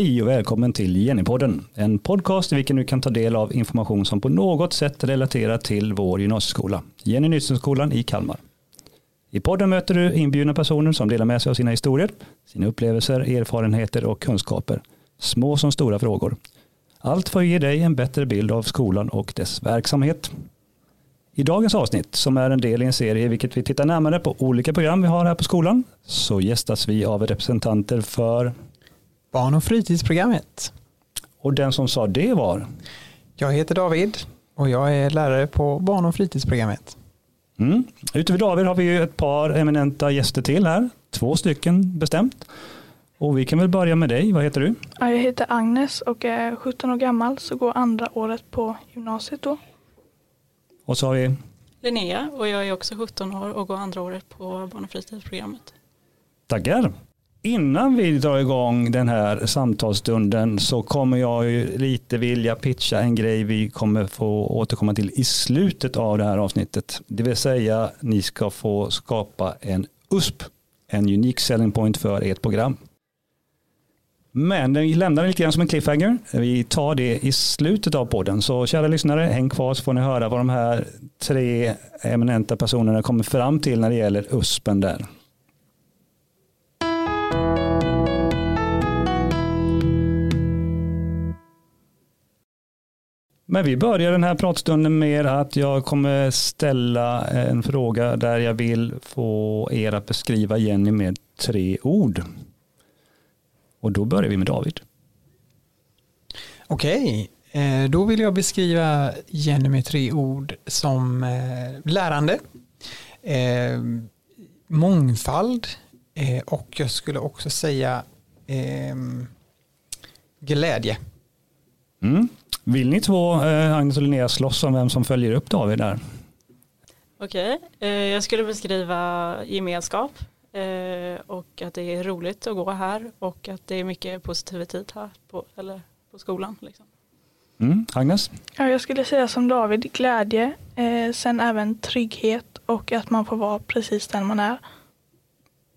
Hej och välkommen till Jennypodden, en podcast i vilken du kan ta del av information som på något sätt relaterar till vår gymnasieskola, Jenny Nyströmskolan i Kalmar. I podden möter du inbjudna personer som delar med sig av sina historier, sina upplevelser, erfarenheter och kunskaper, små som stora frågor. Allt för att ge dig en bättre bild av skolan och dess verksamhet. I dagens avsnitt, som är en del i en serie i vilket vi tittar närmare på olika program vi har här på skolan, så gästas vi av representanter för Barn och fritidsprogrammet. och den som sa det var Jag heter David och jag är lärare på barn och fritidsprogrammet. Mm. Utöver David har vi ju ett par eminenta gäster till här. Två stycken bestämt. Och vi kan väl börja med dig. Vad heter du? Ja, jag heter Agnes och är 17 år gammal så går andra året på gymnasiet då. Och så har vi Linnea och jag är också 17 år och går andra året på barn och fritidsprogrammet. Tackar. Innan vi drar igång den här samtalsstunden så kommer jag ju lite vilja pitcha en grej vi kommer få återkomma till i slutet av det här avsnittet. Det vill säga ni ska få skapa en USP, en unique selling point för ert program. Men vi lämnar det lite grann som en cliffhanger. Vi tar det i slutet av podden. Så kära lyssnare, häng kvar så får ni höra vad de här tre eminenta personerna kommer fram till när det gäller USPen där. Men vi börjar den här pratstunden med att jag kommer ställa en fråga där jag vill få er att beskriva Jenny med tre ord. Och då börjar vi med David. Okej, eh, då vill jag beskriva Jenny med tre ord som eh, lärande, eh, mångfald och jag skulle också säga glädje. Mm. Vill ni två, eh, Agnes och Linnea, slåss om vem som följer upp David där? Okej, eh, jag skulle beskriva gemenskap eh, och att det är roligt att gå här och att det är mycket positivitet här på, eller på skolan. Liksom. Mm. Agnes? Ja, jag skulle säga som David, glädje, eh, sen även trygghet och att man får vara precis den man är.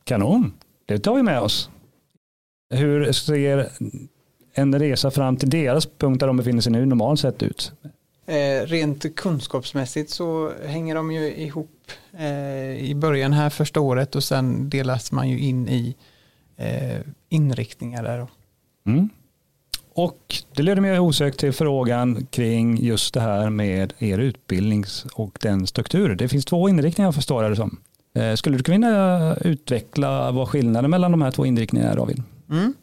Kanon, det tar vi med oss. Hur ser en resa fram till deras punkt där de befinner sig nu normalt sett ut? Eh, rent kunskapsmässigt så hänger de ju ihop eh, i början här första året och sen delas man ju in i eh, inriktningar där. Mm. Och det leder mig osökt till frågan kring just det här med er utbildnings och den struktur. Det finns två inriktningar jag förstår det som. Eh, Skulle du kunna utveckla vad skillnaden mellan de här två inriktningarna är David? Mm.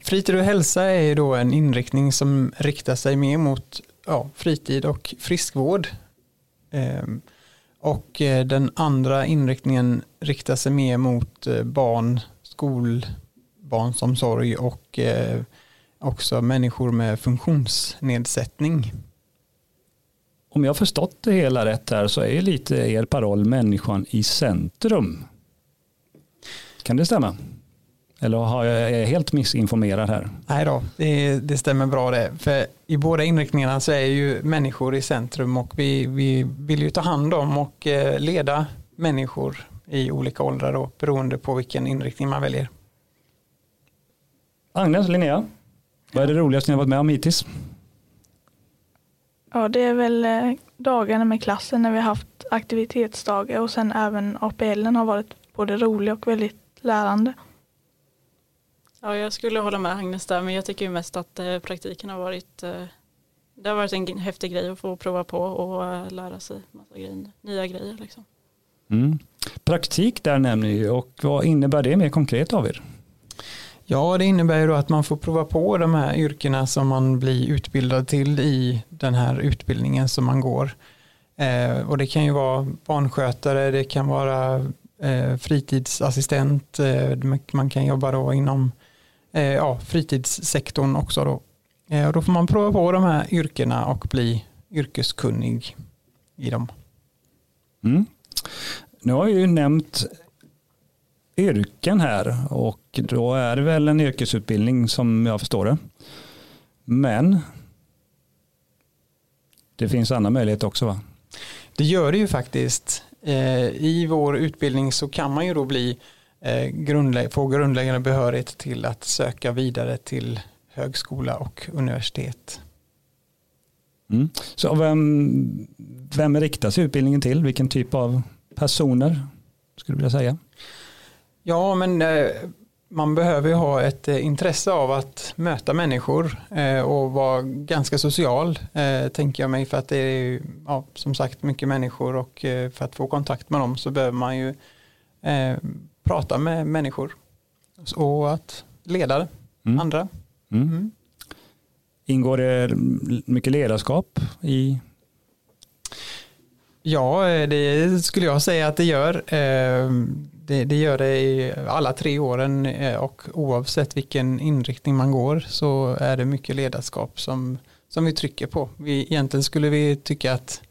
Fritid och hälsa är ju då en inriktning som riktar sig mer mot ja, fritid och friskvård. Ehm, och eh, den andra inriktningen riktar sig mer mot eh, barn, skolbarnsomsorg och eh, också människor med funktionsnedsättning. Om jag har förstått det hela rätt här så är lite er paroll människan i centrum. Kan det stämma? Eller har jag, helt missinformerad här? Nej då, det, det stämmer bra det. För i båda inriktningarna så är ju människor i centrum och vi, vi vill ju ta hand om och eh, leda människor i olika åldrar då, beroende på vilken inriktning man väljer. Agnes, Linnea, vad är det roligaste ni har varit med om hittills? Ja, det är väl eh, dagarna med klassen när vi har haft aktivitetsdagar och sen även APLen har varit både rolig och väldigt lärande. Ja, jag skulle hålla med Agnes där men jag tycker ju mest att eh, praktiken har varit eh, det har varit en häftig grej att få prova på och eh, lära sig massa grejer, nya grejer. Liksom. Mm. Praktik där nämner ni ju och vad innebär det mer konkret David? Ja, det innebär ju då att man får prova på de här yrkena som man blir utbildad till i den här utbildningen som man går. Eh, och det kan ju vara barnskötare, det kan vara eh, fritidsassistent, eh, man kan jobba då inom eh, ja, fritidssektorn också då. Eh, och då får man prova på de här yrkena och bli yrkeskunnig i dem. Mm. Nu har jag ju nämnt yrken här och då är det väl en yrkesutbildning som jag förstår det. Men det finns andra möjligheter också va? Det gör det ju faktiskt. Eh, I vår utbildning så kan man ju då bli grundlä- få grundläggande behörighet till att söka vidare till högskola och universitet. Mm. Så vem, vem riktas utbildningen till? Vilken typ av personer skulle du vilja säga? Ja, men eh, man behöver ju ha ett eh, intresse av att möta människor eh, och vara ganska social, eh, tänker jag mig, för att det är ja, som sagt mycket människor och eh, för att få kontakt med dem så behöver man ju eh, prata med människor och att leda Mm. andra. Mm. Mm. Ingår det mycket ledarskap i? Ja, eh, det skulle jag säga att det gör. Eh, Det, det gör det i alla tre åren eh, och oavsett vilken inriktning man går så är det mycket ledarskap som, som vi trycker på. Vi, egentligen skulle vi tycka att,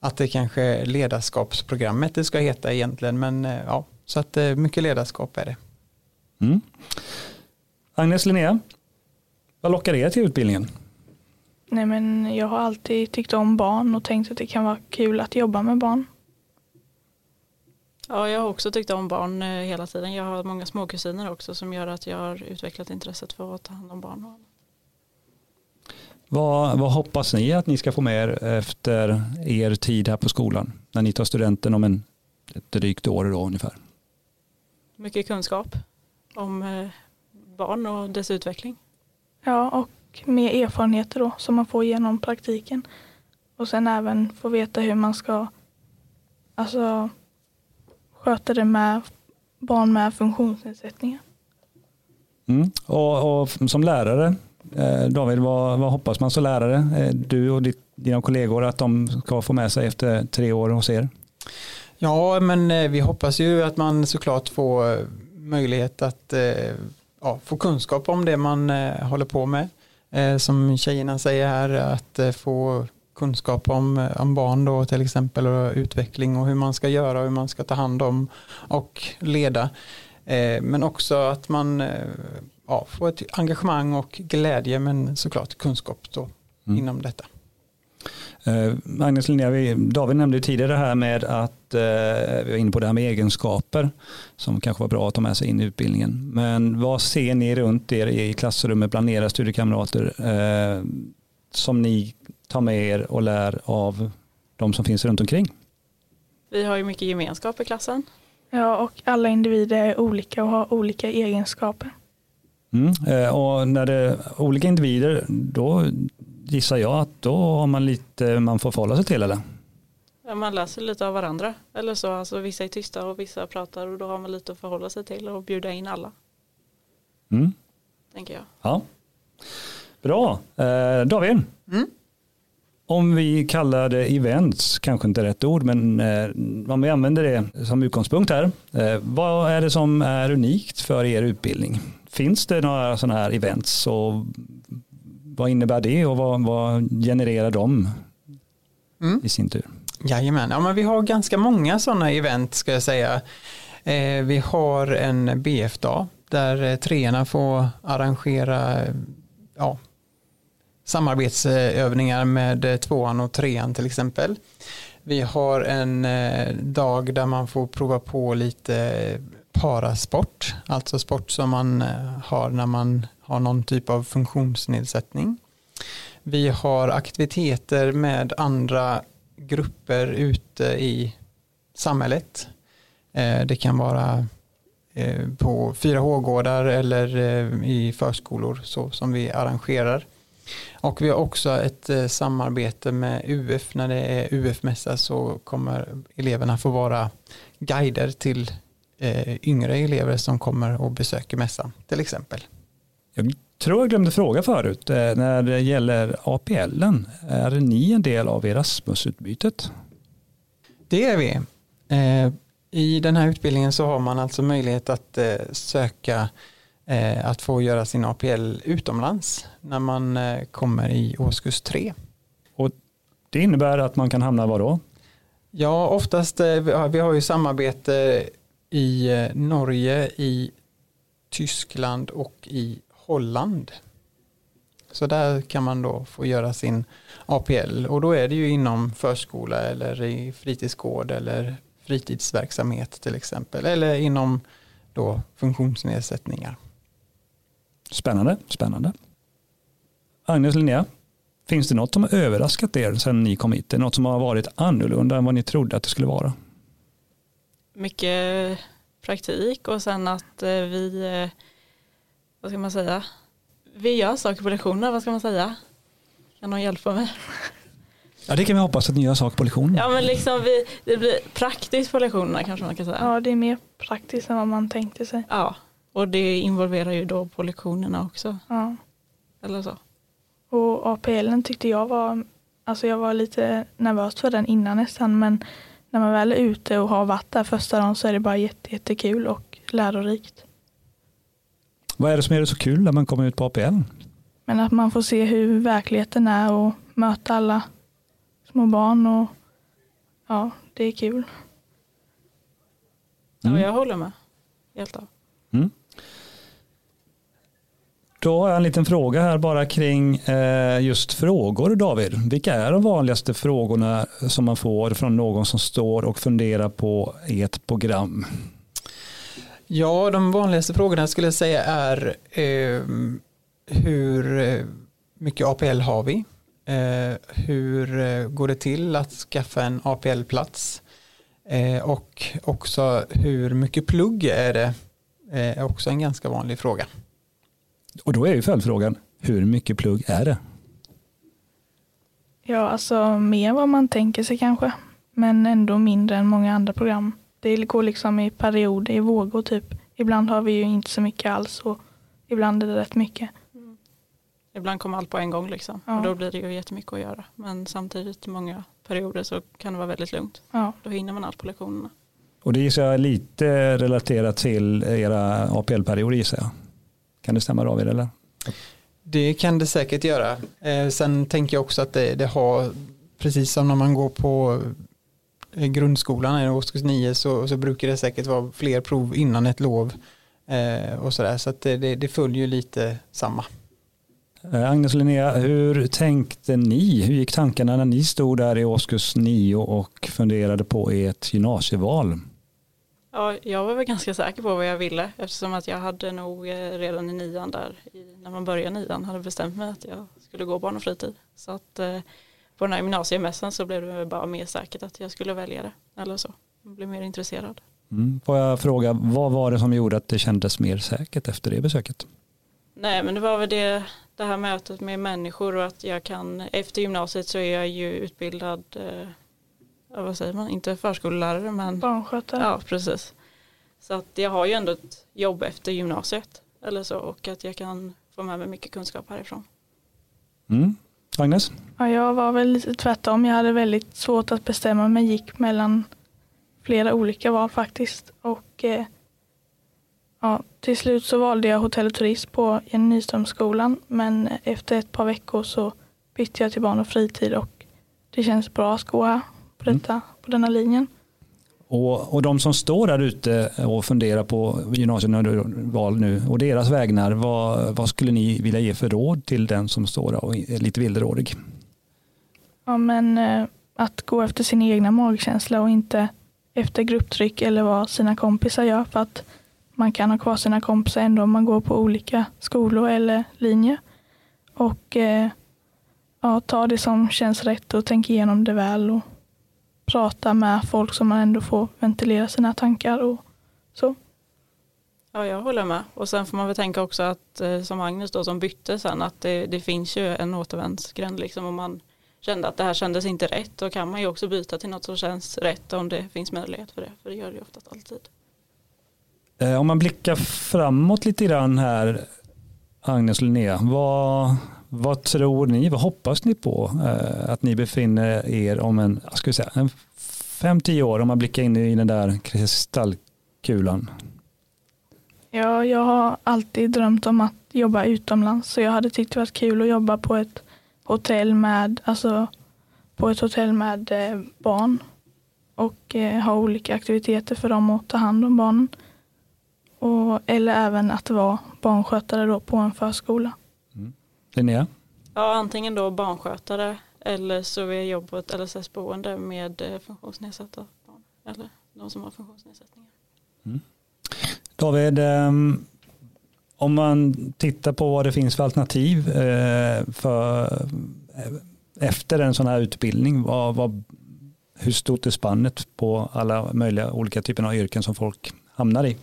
att det kanske ledarskapsprogrammet det ska heta egentligen men ja, så att eh, mycket ledarskap är det. Mm. Agnes Linnea, vad lockar er till utbildningen? Nej men jag har alltid tyckt om barn och tänkt att det kan vara kul att jobba med barn. Ja, jag har också tyckt om barn eh, hela tiden. Jag har många småkusiner också som gör att jag har utvecklat intresset för att ta hand om barn. Vad, vad hoppas ni att ni ska få med er efter er tid här på skolan? När ni tar studenten om en, ett drygt år då ungefär. Mycket kunskap om eh, barn och dess utveckling. Ja, och mer erfarenheter då som man får genom praktiken. Och sen även få veta hur man ska alltså, sköta det med barn med funktionsnedsättningar. Mm. Och, och som lärare, eh, David, vad, vad hoppas man som lärare? Eh, du och ditt, dina kollegor att de ska få med sig efter tre år hos er? Ja, men eh, vi hoppas ju att man såklart får eh, möjlighet att eh, ja, få kunskap om det man håller på med. Som tjejerna säger här, att få kunskap om, om barn då till exempel och utveckling och hur man ska göra och hur man ska ta hand om och leda. Men också att man ja, får ett engagemang och glädje men såklart kunskap då Mm. inom detta. Eh, Agnes Linnea, vi, David nämnde tidigare det här med att eh, vi var inne på det här med egenskaper som kanske var bra att ta med sig in i utbildningen. Men vad ser ni runt er i klassrummet bland era studiekamrater eh, som ni tar med er och lär av de som finns runt omkring? Vi har ju mycket gemenskap i klassen. Ja, och alla individer är olika och har olika egenskaper. Mm. Eh, och när det är olika individer, då gissar jag att då har man lite man får förhålla sig till eller? Ja, man läser lite av varandra. Eller så, alltså vissa är tysta och vissa pratar och då har man lite att förhålla sig till och bjuda in alla, Mm. tänker jag. Ja. Bra. Eh, David, Mm. om vi kallar det events, kanske inte rätt ord, men eh, om vi använder det som utgångspunkt här. Eh, vad är det som är unikt för er utbildning? Finns det några sådana här events och vad innebär det och vad, vad genererar de Mm. i sin tur? Jajamän, ja, men vi har ganska många sådana event ska jag säga. Eh, vi har en BF-dag där eh, treorna får arrangera ja, samarbetsövningar med eh, tvåan och trean till exempel. Vi har en eh, dag där man får prova på lite parasport, alltså sport som man har när man har någon typ av funktionsnedsättning. Vi har aktiviteter med andra grupper ute i samhället. Eh, det kan vara eh, på 4H-gårdar eller eh, i förskolor så som vi arrangerar. Och vi har också ett samarbete med UF. När det är UF-mässa så kommer eleverna få vara guider till yngre elever som kommer och besöker mässan till exempel. Jag tror jag glömde fråga förut, eh, när det gäller APL, är ni en del av Erasmus-utbytet? Det är vi. Eh, I den här utbildningen så har man alltså möjlighet att eh, söka att få göra sin APL utomlands när man kommer i årskurs 3. Det innebär att man kan hamna var då? Ja, oftast, vi har- ju samarbete i Norge, i Tyskland och i Holland. Så där kan man då få göra sin APL och då är det ju inom förskola eller i fritidsgård eller fritidsverksamhet till exempel eller inom då funktionsnedsättningar. Spännande, spännande. Agnes Linnea, finns det något som har överraskat er sedan ni kom hit? Är det något som har varit annorlunda än vad ni trodde att det skulle vara? Mycket praktik och sen att eh, vi, eh, vad ska man säga, vi gör saker på lektionerna, vad ska man säga? Kan någon hjälpa mig? Ja, det kan vi hoppas att ni gör saker på lektionen. Ja men liksom vi, det blir praktiskt på lektionerna kanske man kan säga. Ja, det är mer praktiskt än vad man tänkte sig. Ja, och det involverar ju då på lektionerna också. Ja. Eller så. Och APLen tyckte jag var, alltså jag var lite nervös för den innan nästan men när man väl är ute och har varit där första dagen så är det bara jätte, jättekul och lärorikt. Vad är det som är det så kul när man kommer ut på APL? Men att man får se hur verkligheten är och möta alla små barn och ja, det är kul. Mm. Ja, jag håller med. Helt av. Då har jag en liten fråga här bara kring eh, just frågor David. Vilka är de vanligaste frågorna som man får från någon som står och funderar på ert program? Ja, de vanligaste frågorna skulle jag säga är eh, hur eh, mycket APL har vi? Eh, hur eh, går det till att skaffa en APL-plats? Eh, och också hur mycket plugg är det? Eh, är också en ganska vanlig fråga. Och då är ju följdfrågan, hur mycket plugg är det? Ja, alltså mer vad man tänker sig kanske. Men ändå mindre än många andra program. Det går liksom i perioder, i vågor typ. Ibland har vi ju inte så mycket alls och ibland är det rätt mycket. Ibland kommer allt på en gång liksom. Ja. Och då blir det ju jättemycket att göra. Men samtidigt i många perioder så kan det vara väldigt lugnt. Ja, Då hinner man allt på lektionerna. Och det gissar jag är lite relaterat till era APL-perioder gissar jag. Kan det stämma David eller? Det kan det säkert göra. Eh, sen tänker jag också att det, det har, precis som när man går på grundskolan i årskurs 9 så, så brukar det säkert vara fler prov innan ett lov. Eh, och sådär. Så att det, det, det följer ju lite samma. Eh, Agnes och Linnea, hur tänkte ni? Hur gick tankarna när ni stod där i årskurs 9 och funderade på ert gymnasieval? Ja, jag var väl ganska säker på vad jag ville eftersom att jag hade nog eh, redan i nian där, när man började nian, hade bestämt mig att jag skulle gå barn och fritid. Så att eh, på den här gymnasiemässan så blev det bara mer säkert att jag skulle välja det. Eller så, jag blev mer intresserad. Mm. Får jag fråga, vad var det som gjorde att det kändes mer säkert efter det besöket? Nej men det var väl det, det här mötet med människor och att jag kan, efter gymnasiet så är jag ju utbildad, eh, vad säger man, inte förskollärare men barnskötare. Ja, precis. Så att jag har ju ändå ett jobb efter gymnasiet eller så och att jag kan få med mig mycket kunskap härifrån. Mm. Agnes? Ja, jag var väl lite tvärtom. Jag hade väldigt svårt att bestämma mig. Gick mellan flera olika val faktiskt. Och eh, ja, till slut så valde jag hotell och turism på Jenny Nyströmskolan. Men efter ett par veckor så bytte jag till barn och fritid och det känns bra att gå här på, Mm. detta, på denna linjen. Och, och de som står där ute och funderar på gymnasieval nu och deras vägnar, vad, vad skulle ni vilja ge för råd till den som står där och är lite villrådig? Ja, men eh, att gå efter sin egna magkänsla och inte efter grupptryck eller vad sina kompisar gör. För att man kan ha kvar sina kompisar ändå om man går på olika skolor eller linjer. Och eh, ja, ta det som känns rätt och tänk igenom det väl och prata med folk som man ändå får ventilera sina tankar och så. Ja, jag håller med. Och sen får man väl tänka också att eh, som Agnes då som bytte sen att det, det finns ju en återvändsgränd liksom om man kände att det här kändes inte rätt då kan man ju också byta till något som känns rätt om det finns möjlighet för det. För det gör det ju oftast alltid. Eh, Om man blickar framåt lite grann här, Agnes och Linnea, vad, vad tror ni, vad hoppas ni på eh, att ni befinner er om en, ska vi säga, en fem, tio år om man blickar in i den där kristallkulan? Ja, jag har alltid drömt om att jobba utomlands så jag hade tyckt det varit kul att jobba på ett hotell med, alltså, på ett hotell med eh, barn och eh, ha olika aktiviteter för dem att ta hand om barnen. Och, eller även att vara barnskötare då på en förskola. Linnea? Ja, antingen då barnskötare eller så jag jobba på ett LSS-boende med eh, funktionsnedsatta barn. Eller de som har funktionsnedsättningar. David, ehm, om man tittar på vad det finns för alternativ eh, för, eh, efter en sån här utbildning, vad, vad, hur stort är spannet på alla möjliga olika typer av yrken som folk hamnar i?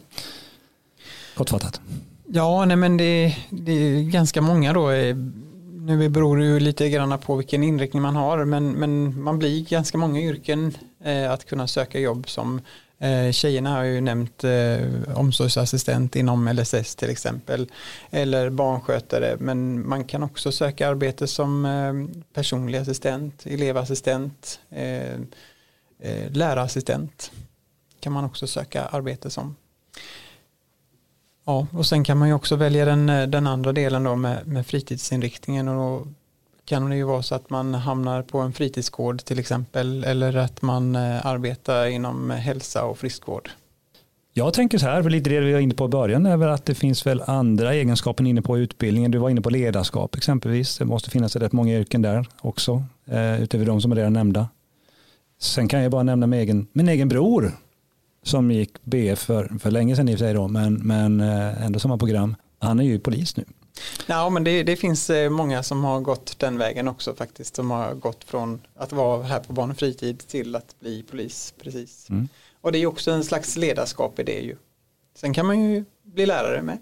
Kortfattat. Ja, nej men det, det är ganska många då. Eh, nu beror det ju lite grann på vilken inriktning man har, men, men man blir ganska många yrken eh, att kunna söka jobb som Eh, tjejerna har ju nämnt eh, omsorgsassistent inom LSS till exempel. Eller barnskötare. Men man kan också söka arbete som eh, personlig assistent, elevassistent, eh, eh, lärarassistent. Kan man också söka arbete som. Ja, och sen kan man ju också välja den, eh, den andra delen då med, med fritidsinriktningen och då kan det ju vara så att man hamnar på en fritidsgård till exempel eller att man eh, arbetar inom hälsa och friskvård. Jag tänker så här, för lite det vi var inne på i början är väl att det finns väl andra egenskaper inne på utbildningen. Du var inne på ledarskap exempelvis. Det måste finnas rätt många yrken där också, eh, utöver de som är redan nämnda. Sen kan jag bara nämna min egen, min egen bror som gick BF för, för länge sedan i och för sig då, men, men eh, ändå samma program. Han är ju polis nu. Ja, men det, det, finns eh, många som har gått den vägen också faktiskt. Som har gått från att vara här på barn och fritid till att bli polis. Precis. Mm. Och det är också en slags ledarskap i det ju. Sen kan man ju bli lärare med.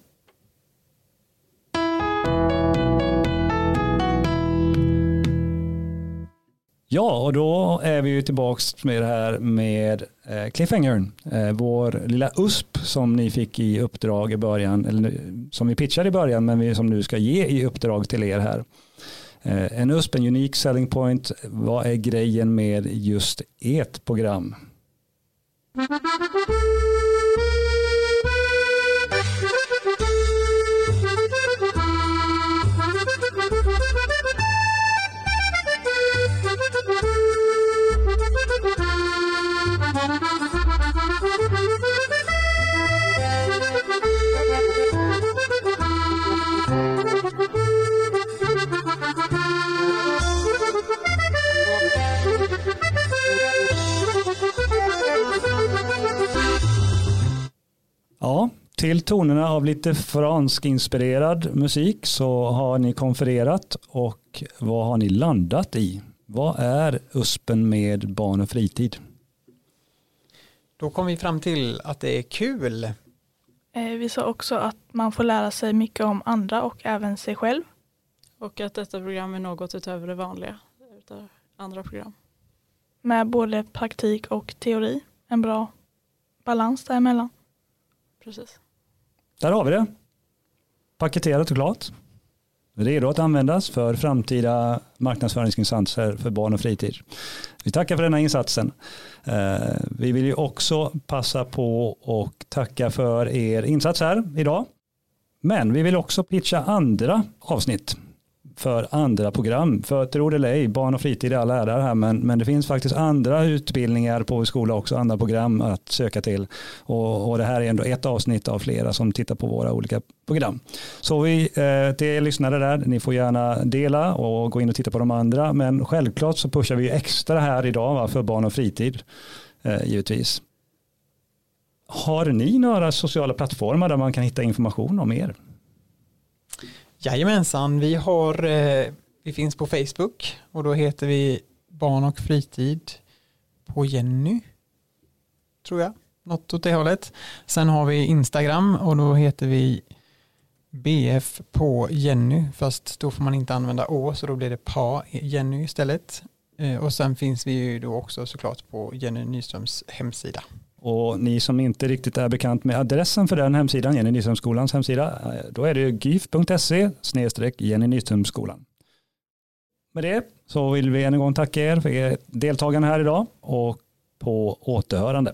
Ja, och då är vi ju tillbaks med det här med eh, cliffhangern. Eh, vår lilla USP som ni fick i uppdrag i början, eller som vi pitchade i början, men som nu ska ge i uppdrag till er här. Eh, en USP, en unik selling point. Vad är grejen med just ert program? Till tonerna av lite fransk-inspirerad musik så har ni konfererat och vad har ni landat i? Vad är USPen med barn och fritid? Då kom vi fram till att det är kul. Eh, vi sa också att man får lära sig mycket om andra och även sig själv. Och att detta program är något utöver det vanliga, utöver andra program. Med både praktik och teori, en bra balans däremellan. Precis. Där har vi det. Paketerat och klart. Redo att användas för framtida marknadsföringsinsatser för barn och fritid. Vi tackar för denna insatsen. Eh, vi vill ju också passa på och tacka för er insats här idag. Men vi vill också pitcha andra avsnitt för andra program. För tro det eller ej, barn och fritid är all ära här, men, men det finns faktiskt andra utbildningar på skola också, andra program att söka till. Och, och det här är ändå ett avsnitt av flera som tittar på våra olika program. Så vi, eh, till er lyssnare där, ni får gärna dela och gå in och titta på de andra, men självklart så pushar vi extra här idag va, för barn och fritid, eh, givetvis. Har ni några sociala plattformar där man kan hitta information om er? Jajamensan, vi, har, eh, vi finns på Facebook och då heter vi Barn och fritid på Jenny. Tror jag, något åt det hållet. Sen har vi Instagram och då heter vi BF på Jenny fast då får man inte använda Å så då blir det PA Jenny istället. Eh, och sen finns vi ju då också såklart på Jenny Nyströms hemsida. Och ni som inte riktigt är bekant med adressen för den hemsidan, Jenny Nyströmskolans hemsida, eh, då är det gif.se snedstreck Jenny Nyströmskolan. Med det så vill vi än en gång tacka er för ert deltagande här idag och på återhörande.